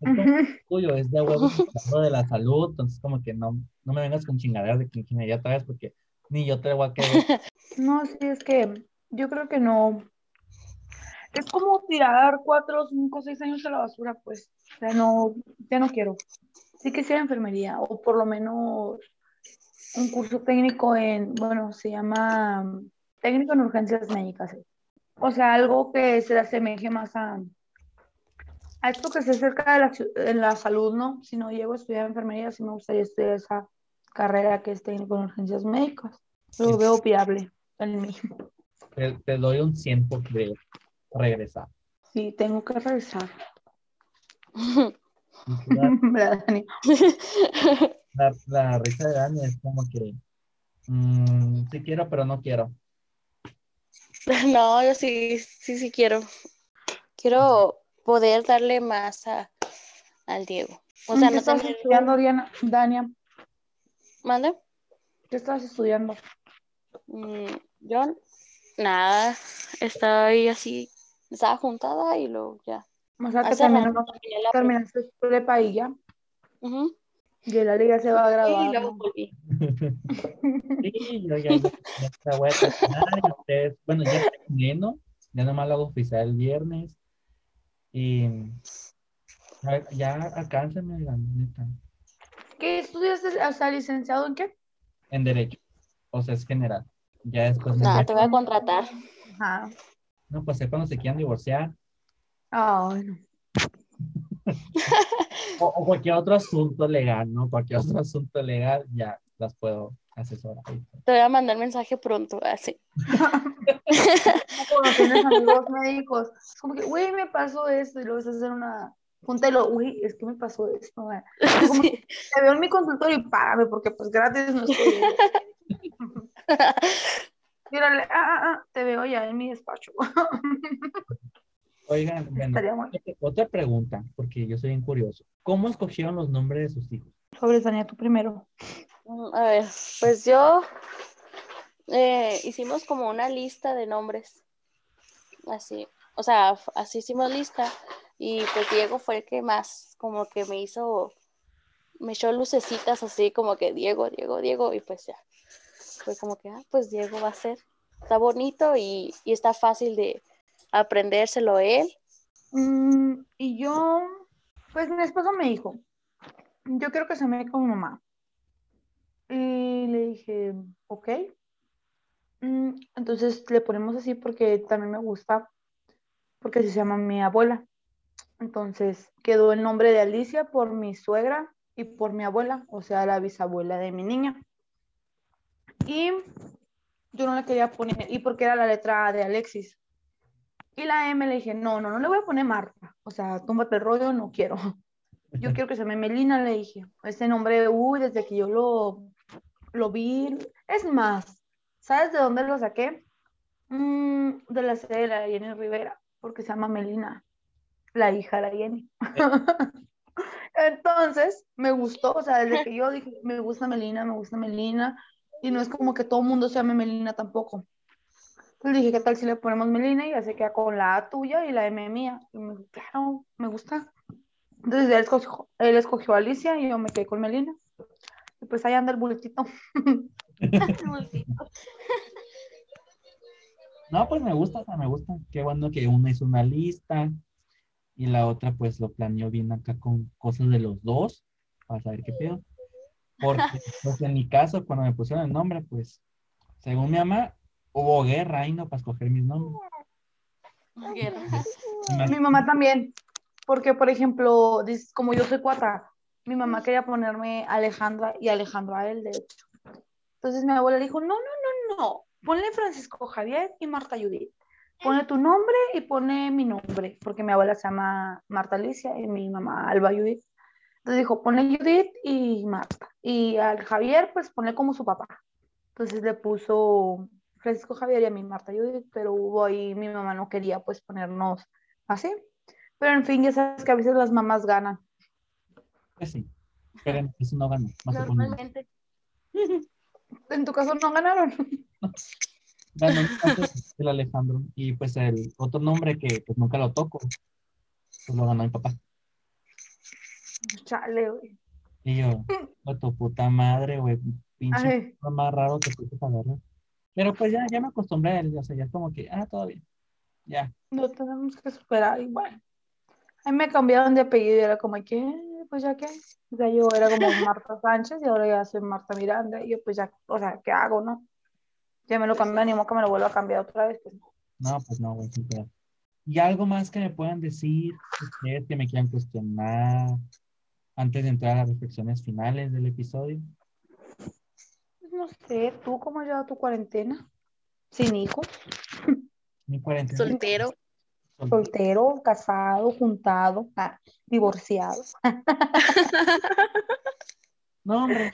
es tuyo, es de huevo de la salud, entonces como que no, no me vengas con chingaderas de que ya traes, porque ni yo te voy a querer. No, sí, es que yo creo que no, es como tirar cuatro, cinco, seis años a la basura, pues, o sea, no, ya no quiero. Sí quisiera enfermería, o por lo menos un curso técnico en, bueno, se llama técnico en urgencias médicas. O sea, algo que se asemeje más a, a esto que se acerca de la, de la salud, ¿no? Si no llego a estudiar enfermería, sí me gustaría estudiar esa carrera que es técnico en urgencias médicas. Lo veo viable en mí. Te, doy un 100 por regresar. Sí, tengo que regresar. La, la, risa de Dani es como que mmm, sí quiero, pero no quiero. No, yo sí, sí, sí quiero. Quiero poder darle más a, al Diego. O sea, ¿Qué no estás estudiando, Diana, Dania? ¿Mande? ¿Qué estás estudiando? Mm, yo, nada, estoy así, estaba juntada y luego ya. O sea, que también no, terminaste prepa y ya. Y el Ali ya se va a grabar. Y luego volví. sí, yo ya, ya, voy a terminar. Ustedes, bueno, ya terminé, ¿no? Ya nomás lo hago oficial el viernes. Y ya alcánzame la neta. ¿Qué estudias? O sea, licenciado en qué? En Derecho. O sea, es general. Ya después. No, te voy a contratar. Ajá. No, pues es cuando se quieran divorciar. Ay, no. o, cualquier otro asunto legal, ¿no? Cualquier otro asunto legal, ya las puedo asesorar. Te voy a mandar mensaje pronto, así. Cuando tienes amigos médicos, es como que, güey, me pasó esto, y luego vas a hacer una junta y lo, uy, es que me pasó esto. te veo en mi consultorio y págame, porque pues gratis no estoy. Mírale, ah, ah, ah, te veo ya en mi despacho. Oigan, otra pregunta, porque yo soy bien curioso. ¿Cómo escogieron los nombres de sus hijos? Sobre Tania, tú primero. Mm, a ver, pues yo eh, hicimos como una lista de nombres. Así, o sea, así hicimos lista. Y pues Diego fue el que más como que me hizo, me echó lucecitas así como que Diego, Diego, Diego. Y pues ya, fue como que, ah, pues Diego va a ser. Está bonito y, y está fácil de aprendérselo él. Mm, y yo, pues mi esposo me dijo, yo quiero que se me con mamá. Y le dije, ok. Mm, entonces le ponemos así porque también me gusta, porque se llama mi abuela. Entonces quedó el nombre de Alicia por mi suegra y por mi abuela, o sea, la bisabuela de mi niña. Y yo no le quería poner, y porque era la letra de Alexis. Y la M le dije, no, no, no le voy a poner Marta. O sea, túmbate el rollo, no quiero. Yo quiero que se me Melina, le dije. Ese nombre, uy, desde que yo lo, lo vi. Es más, ¿sabes de dónde lo saqué? Mm, de la sede de la Jenny Rivera, porque se llama Melina, la hija de la Jenny. Entonces, me gustó, o sea, desde que yo dije, me gusta Melina, me gusta Melina, y no es como que todo el mundo se llame Melina tampoco. Entonces dije, ¿qué tal si le ponemos Melina y ya se queda con la A tuya y la M mía? Y me dijo, claro, me gusta. Entonces él escogió, él escogió a Alicia y yo me quedé con Melina. Y pues ahí anda el bulletito. No, pues me gusta, o sea, me gusta. Qué bueno que uno hizo una lista y la otra pues lo planeó bien acá con cosas de los dos para saber qué pedo. Porque pues en mi caso, cuando me pusieron el nombre, pues según mi mamá, hubo guerra ahí, ¿no? Para escoger mis nombres. Guerra. Mi mamá también, porque por ejemplo, como yo soy cuata, mi mamá quería ponerme Alejandra y Alejandro a él, de hecho. Entonces mi abuela dijo, no, no, no, no, ponle Francisco Javier y Marta Judith. Pone tu nombre y pone mi nombre, porque mi abuela se llama Marta Alicia y mi mamá Alba Judith. Entonces dijo, ponle Judith y Marta. Y al Javier, pues ponle como su papá. Entonces le puso Francisco Javier y a mí Marta Judith, pero hubo ahí, mi mamá no quería pues ponernos así. Pero en fin, ya sabes que a veces las mamás ganan. Pues sí. Pero eso no pone- Normalmente. En tu caso no ganaron. Ganó el Alejandro. Y pues el otro nombre que pues nunca lo toco, pues lo ganó mi papá. Chale, güey. Y yo, a tu puta madre, güey, pinche más raro que tú te agarrar. Pero pues ya, ya me acostumbré a él, o sea, ya es como que, ah, todo bien. Ya. no tenemos que superar igual. A mí me cambiaron de apellido y era como que, pues ya qué. O sea, yo era como Marta Sánchez y ahora ya soy Marta Miranda. Y yo, pues ya, o sea, ¿qué hago, no? Ya me lo cambié, animo que me lo vuelva a cambiar otra vez. Pues, no. Pues no, güey, pedo. ¿Y algo más que me puedan decir ustedes que me quieran cuestionar antes de entrar a las reflexiones finales del episodio? No sé, ¿tú cómo has llevado tu cuarentena? Sin hijos, Mi cuarentena. Soltero. sol- soltero, casado, juntado, ah, divorciado. No, hombre,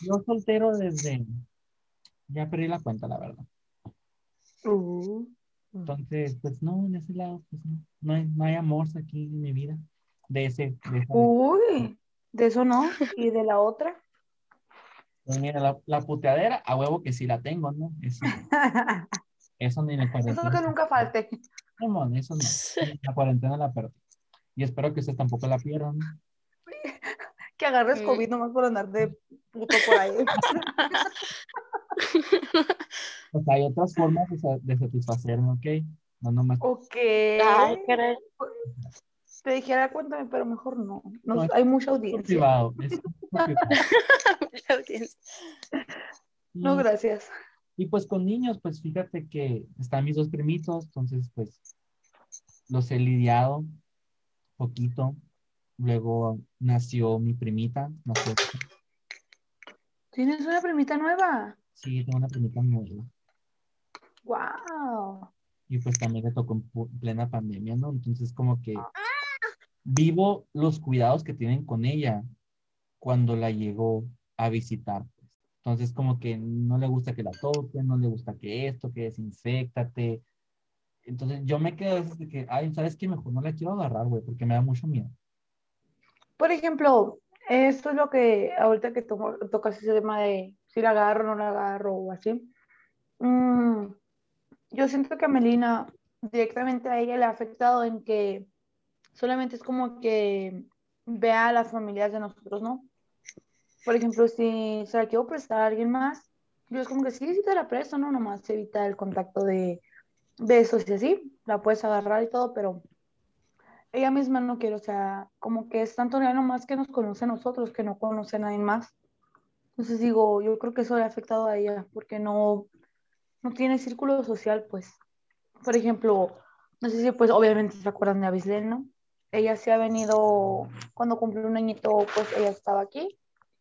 yo soltero desde, ya perdí la cuenta, la verdad. Uh, Entonces, pues no, en ese lado, pues no, no hay, no hay amor aquí en mi vida. De ese, de esa- Uy, de eso no. ¿Y de la otra? Pues mira, la, la puteadera, a huevo que sí la tengo, ¿no? Eso, eso ni la Eso cuarentena. que nunca falte. Simón, eso no. La cuarentena la perdí. Y espero que ustedes tampoco la pierdan. ¿no? Que agarres Mm. COVID nomás por andar de puto por ahí. O sea, hay otras formas de, de satisfacerme, ¿ok? No nomás. Ok. Ay. Te dijera, cuéntame, pero mejor no. No, hay mucha audiencia. privado. es por privado. La audiencia. No, gracias. Y pues con niños, pues fíjate que están mis dos primitos, entonces pues los he lidiado poquito. Luego nació mi primita, nació, ¿Tienes una primita nueva? sí, tengo una primita nueva. Wow. Y pues también le tocó en plena pandemia, ¿no? Entonces como que vivo los cuidados que tienen con ella cuando la llegó a visitar. pues. Entonces como que no le gusta que la toquen, no le gusta que esto, que desinfectate. Entonces yo me quedo a veces de que, ay, ¿sabes qué? Mejor no la quiero agarrar, güey, porque me da mucho miedo. Por ejemplo, esto es lo que ahorita que to- tocas ese tema de si la agarro o no la agarro o así. Mm, yo siento que a Melina directamente a ella le ha afectado en que solamente es como que vea a las familias de nosotros, ¿no? Por ejemplo, si se la quiero prestar a alguien más, yo es como que sí, sí te la presto, ¿no? Nomás evita el contacto de besos y así, la puedes agarrar y todo, pero ella misma no quiere, o sea, como que es tanto ya nomás que nos conoce a nosotros, que no conoce a nadie más. Entonces digo, yo creo que eso le ha afectado a ella, porque no, no tiene círculo social, pues. Por ejemplo, no sé si pues obviamente se acuerdan de Abislel, ¿no? Ella sí ha venido, cuando cumplió un añito, pues ella estaba aquí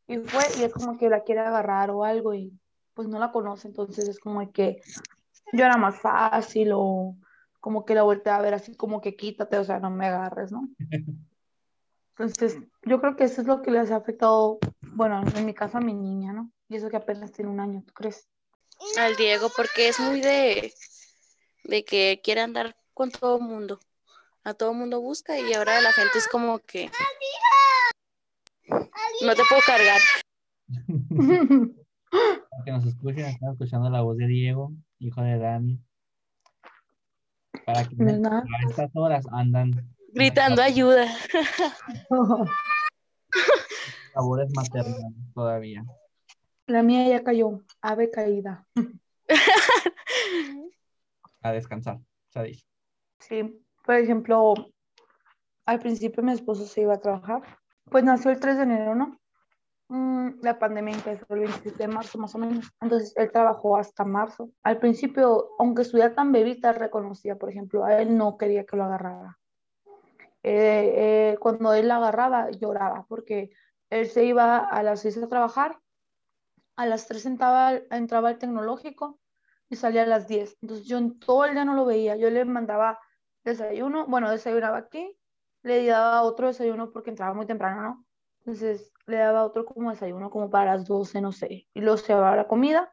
y fue, y es como que la quiere agarrar o algo y pues no la conoce, entonces es como que yo era más fácil o como que la volteé a ver así como que quítate, o sea, no me agarres, ¿no? Entonces, yo creo que eso es lo que les ha afectado, bueno, en mi caso a mi niña, ¿no? Y eso que apenas tiene un año, ¿tú crees? Al Diego, porque es muy de, de que quiere andar con todo el mundo. A todo el mundo busca y ahora la gente es como que No te puedo cargar. Para que nos escuchen, están escuchando la voz de Diego, hijo de Dani. Para que No a estas horas andan Gritando ayuda. labores maternales todavía. La mía ya cayó, ave caída. A descansar, se dice. Sí, por ejemplo, al principio mi esposo se iba a trabajar. Pues nació el 3 de enero, ¿no? Mm, la pandemia empezó el 27 de marzo más o menos. Entonces él trabajó hasta marzo. Al principio, aunque estuviera tan bebita, reconocía, por ejemplo, a él no quería que lo agarrara. Eh, eh, cuando él la agarraba, lloraba porque él se iba a las 6 a trabajar, a las 3 entraba, entraba al tecnológico y salía a las 10. Entonces yo en todo el día no lo veía. Yo le mandaba desayuno, bueno, desayunaba aquí, le daba otro desayuno porque entraba muy temprano, ¿no? Entonces le daba otro como desayuno como para las 12, no sé. Y luego se llevaba la comida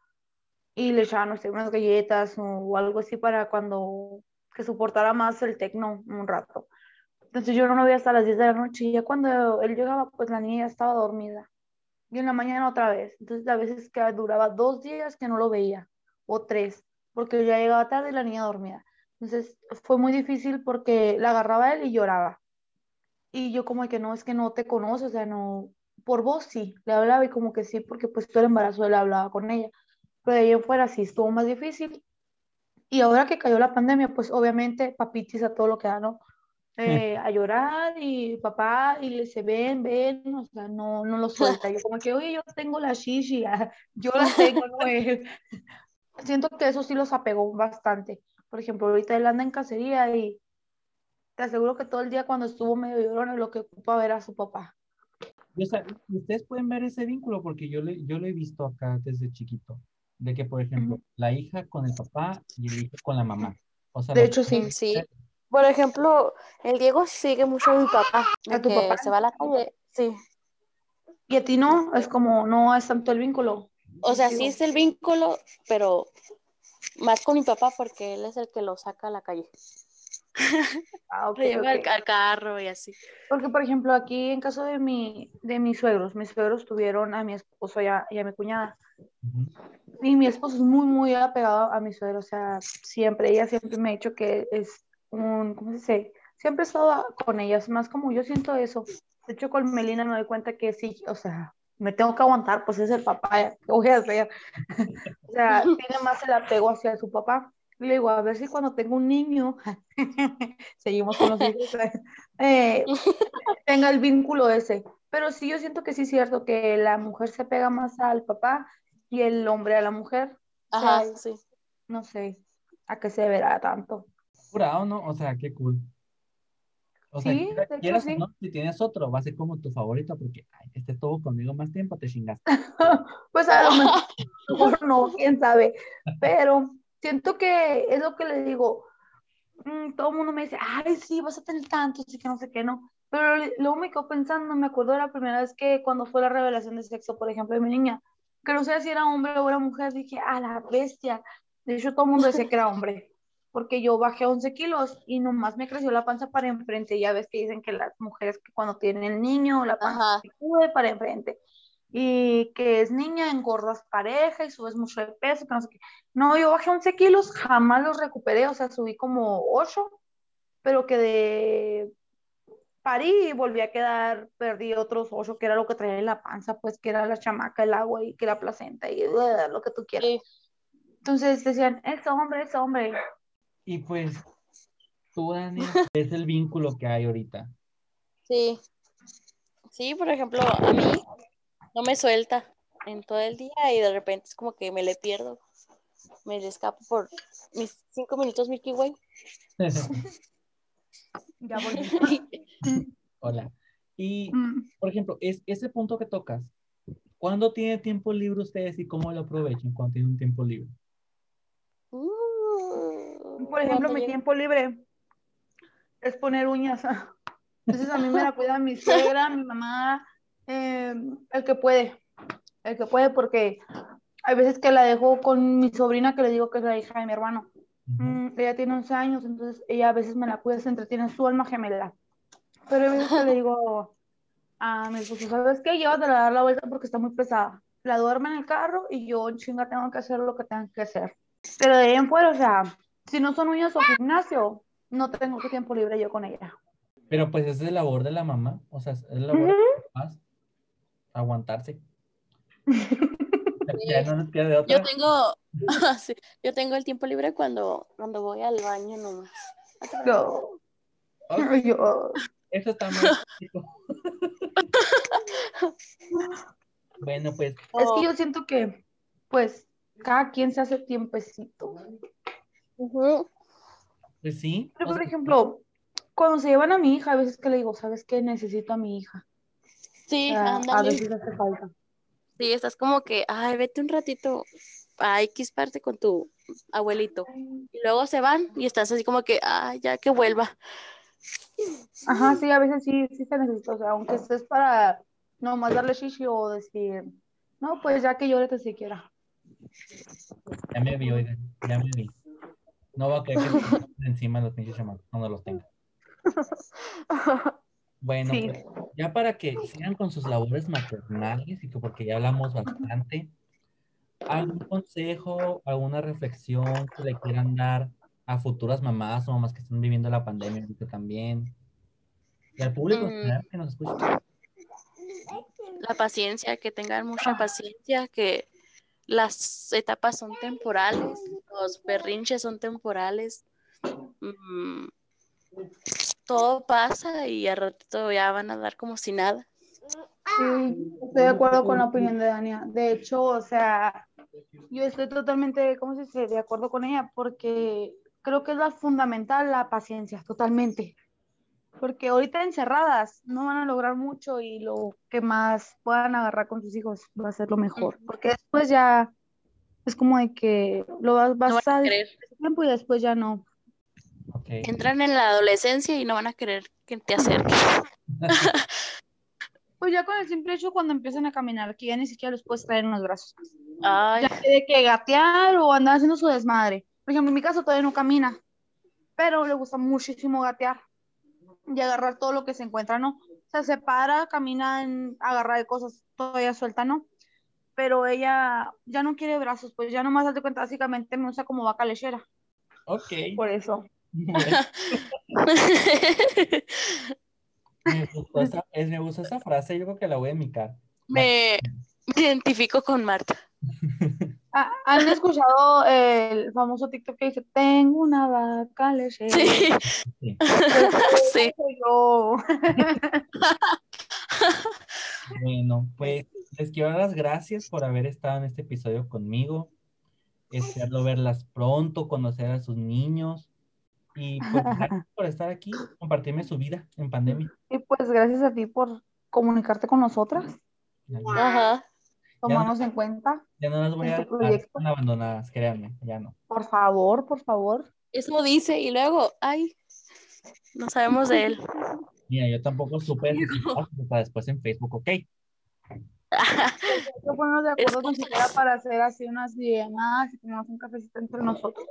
y le echaba, no sé, unas galletas o, o algo así para cuando que soportara más el tecno un rato. Entonces yo no lo veía hasta las 10 de la noche y ya cuando él llegaba, pues la niña ya estaba dormida. Y en la mañana otra vez. Entonces a veces que duraba dos días que no lo veía o tres, porque ya llegaba tarde y la niña dormida. Entonces fue muy difícil porque la agarraba él y lloraba. Y yo como que no, es que no te conoce, o sea, no, por vos sí, le hablaba y como que sí, porque pues todo el embarazo él hablaba con ella. Pero de ahí en fuera sí estuvo más difícil. Y ahora que cayó la pandemia, pues obviamente papitis a todo lo que da, ¿no? Eh, a llorar y papá y le se ven, ven, o sea, no, no lo suelta. Yo como que, oye, yo tengo la shishi, yo la tengo, no. Siento que eso sí los apegó bastante. Por ejemplo, ahorita él anda en cacería y te aseguro que todo el día cuando estuvo medio llorón lo que ocupa ver a su papá. Ustedes pueden ver ese vínculo porque yo, le, yo lo he visto acá desde chiquito. De que, por ejemplo, la hija con el papá y el hijo con la mamá. O sea, De hecho, sí. Sí. Por ejemplo, el Diego sigue mucho a mi papá. ¿A tu papá? Se va a la calle. Sí. Y a ti no, es como, no es tanto el vínculo. O sea, sí es el vínculo, pero más con mi papá porque él es el que lo saca a la calle. ah, ok, Lo lleva al, carro y así. Porque, por ejemplo, aquí en caso de, mi, de mis suegros, mis suegros tuvieron a mi esposo y a, y a mi cuñada. Y mi esposo es muy, muy apegado a mi suegro, o sea, siempre, ella siempre me ha dicho que es un, ¿cómo se dice? Siempre he estado con ella, es más como yo siento eso. De hecho, con Melina me doy cuenta que sí, o sea, me tengo que aguantar, pues es el papá, ¿qué voy a hacer? O sea, tiene más el apego hacia su papá. Le digo, a ver si cuando tengo un niño, seguimos con los hijos, eh, tenga el vínculo ese. Pero sí, yo siento que sí es cierto que la mujer se pega más al papá y el hombre a la mujer. O sea, Ajá, sí. no sé a qué se deberá tanto. Curado, ¿no? O sea, qué cool. O sea, Sí, sí. no, si tienes otro, va a ser como tu favorito porque ay, este estuvo conmigo más tiempo, te chingaste. Pues a lo mejor no, quién sabe. Pero siento que es lo que le digo. mm, todo el mundo me dice, ay, sí, vas a tener tantos y que no sé qué, no. Pero luego me quedo pensando, me acuerdo de la primera vez que cuando fue la revelación de sexo, por ejemplo, de mi niña, que no sé si era hombre o era mujer, dije, a la bestia. De hecho, todo el mundo decía que era hombre, porque yo bajé 11 kilos y nomás me creció la panza para enfrente. Ya ves que dicen que las mujeres que cuando tienen el niño, la panza Ajá. se sube para enfrente. Y que es niña, engordas pareja y subes mucho de peso, que no sé qué. No, yo bajé 11 kilos, jamás los recuperé, o sea, subí como 8, pero que de parí y volví a quedar, perdí otros 8, que era lo que traía en la panza, pues que era la chamaca, el agua y que la placenta y uh, lo que tú quieras. Sí. Entonces decían, es hombre, es hombre. Y pues, tú, Dani, es el vínculo que hay ahorita. Sí. Sí, por ejemplo, a mí no me suelta en todo el día y de repente es como que me le pierdo. Me le escapo por mis cinco minutos Milky Way. Ya volví. Hola. Y, Mm, por ejemplo, es ese punto que tocas, ¿cuándo tiene tiempo libre ustedes y cómo lo aprovechan cuando tienen un tiempo libre? Uh, Por ejemplo, mi tiempo libre es poner uñas. Entonces a mí me la cuida mi suegra, mi mamá, eh, el que puede, el que puede, porque hay veces que la dejo con mi sobrina que le digo que es la hija de mi hermano. Mm, ella tiene 11 años, entonces ella a veces me la cuida, se entretiene en su alma gemela. Pero hay veces que le digo, a mi esposo, ¿sabes qué? Llévatela a dar la vuelta porque está muy pesada. La duerme en el carro y yo chinga tengo que hacer lo que tengo que hacer. Pero de ahí en fuera, o sea, si no son uñas o gimnasio, no tengo tiempo libre yo con ella. Pero pues es de labor de la mamá, o sea, es labor de mamás aguantarse. ya no nos queda de otra. Yo tengo, sí, yo tengo el tiempo libre cuando, cuando voy al baño nomás. Yo, Ok, yo, Eso está muy chico. Bueno, pues es que yo siento que, pues, cada quien se hace tiempecito. Pues sí. Pero, por ejemplo, cuando se llevan a mi hija, a veces que le digo, ¿sabes qué? Necesito a mi hija. Sí, sea, a veces hace falta. Sí, estás como que, ay, vete un ratito a X parte con tu abuelito. Y luego se van y estás así como que, ay, ya que vuelva. Ajá, sí, a veces sí, sí se necesita. O sea, aunque estés para nomás darle shishi o decir, no, pues ya que llore siquiera. ya me vi, oigan, ya me vi. No va a pongan encima los pinches chamacos cuando los tenga. Bueno, Sí. pues, ya para que sigan con sus labores maternales y que porque ya hablamos bastante, ¿algún consejo, alguna reflexión que le quieran dar a futuras mamás o mamás que están viviendo la pandemia ahorita también? Y al público Mm. que nos escucha. La paciencia, que tengan mucha paciencia, que las etapas son temporales, los berrinches son temporales. Mm, todo pasa y al ratito ya van a dar como si nada. Sí, estoy de acuerdo con la opinión de Dania. De hecho, o sea, yo estoy totalmente, ¿cómo se dice? De acuerdo con ella, porque creo que es la fundamental la paciencia, totalmente. Porque ahorita encerradas no van a lograr mucho y lo que más puedan agarrar con sus hijos va a ser lo mejor. Porque después ya es como de que lo vas, vas No van a a querer. tiempo y después ya no. Ok. Entran en la adolescencia y no van a querer que te acerques. Pues ya con el simple hecho cuando empiezan a caminar, que ya ni siquiera los puedes traer en los brazos. Ay, ya de que gatear o andar haciendo su desmadre. Por ejemplo, en mi caso todavía no camina, pero le gusta muchísimo gatear y agarrar todo lo que se encuentra, ¿no? O sea, se para, camina en agarrar de cosas, todavía suelta, ¿no? Pero ella ya no quiere brazos, pues ya nomás date cuenta, básicamente me usa como vaca lechera, Ok. por eso. Bueno, me gustó esa, es- me gustó esa frase, yo creo que la voy a imitar. me me identifico con Marta. Ah, ¿Han escuchado el famoso TikTok que dice, tengo una vaca lechera? Sí, Sí. sí. Yo. Bueno, pues les quiero dar las gracias por haber estado en este episodio conmigo. Espero verlas pronto, conocer a sus niños y pues gracias por estar aquí, compartirme su vida en pandemia. Y pues gracias a ti por comunicarte con nosotras, Ajá. tomarnos en cuenta. Ya no las voy a dejar abandonadas, créanme, ya no. Por favor, por favor. Eso dice y luego, ay, no sabemos de él. Mira, yo tampoco supe hasta después en Facebook, ok. Yo ponernos de acuerdo con siquiera para hacer así unas llamadas y tomamos un cafecito entre nosotros.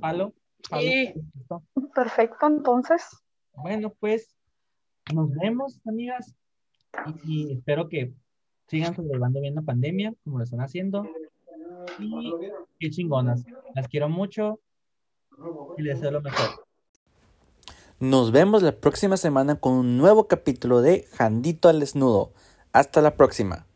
Palo, palo. Sí. Perfecto, entonces. Bueno, pues nos vemos, amigas, y, y espero que sigan sobrellevando bien la pandemia, como lo están haciendo. Y qué chingonas. Las quiero mucho y les deseo lo mejor. Nos vemos la próxima semana con un nuevo capítulo de Jandito al Desnudo. Hasta la próxima.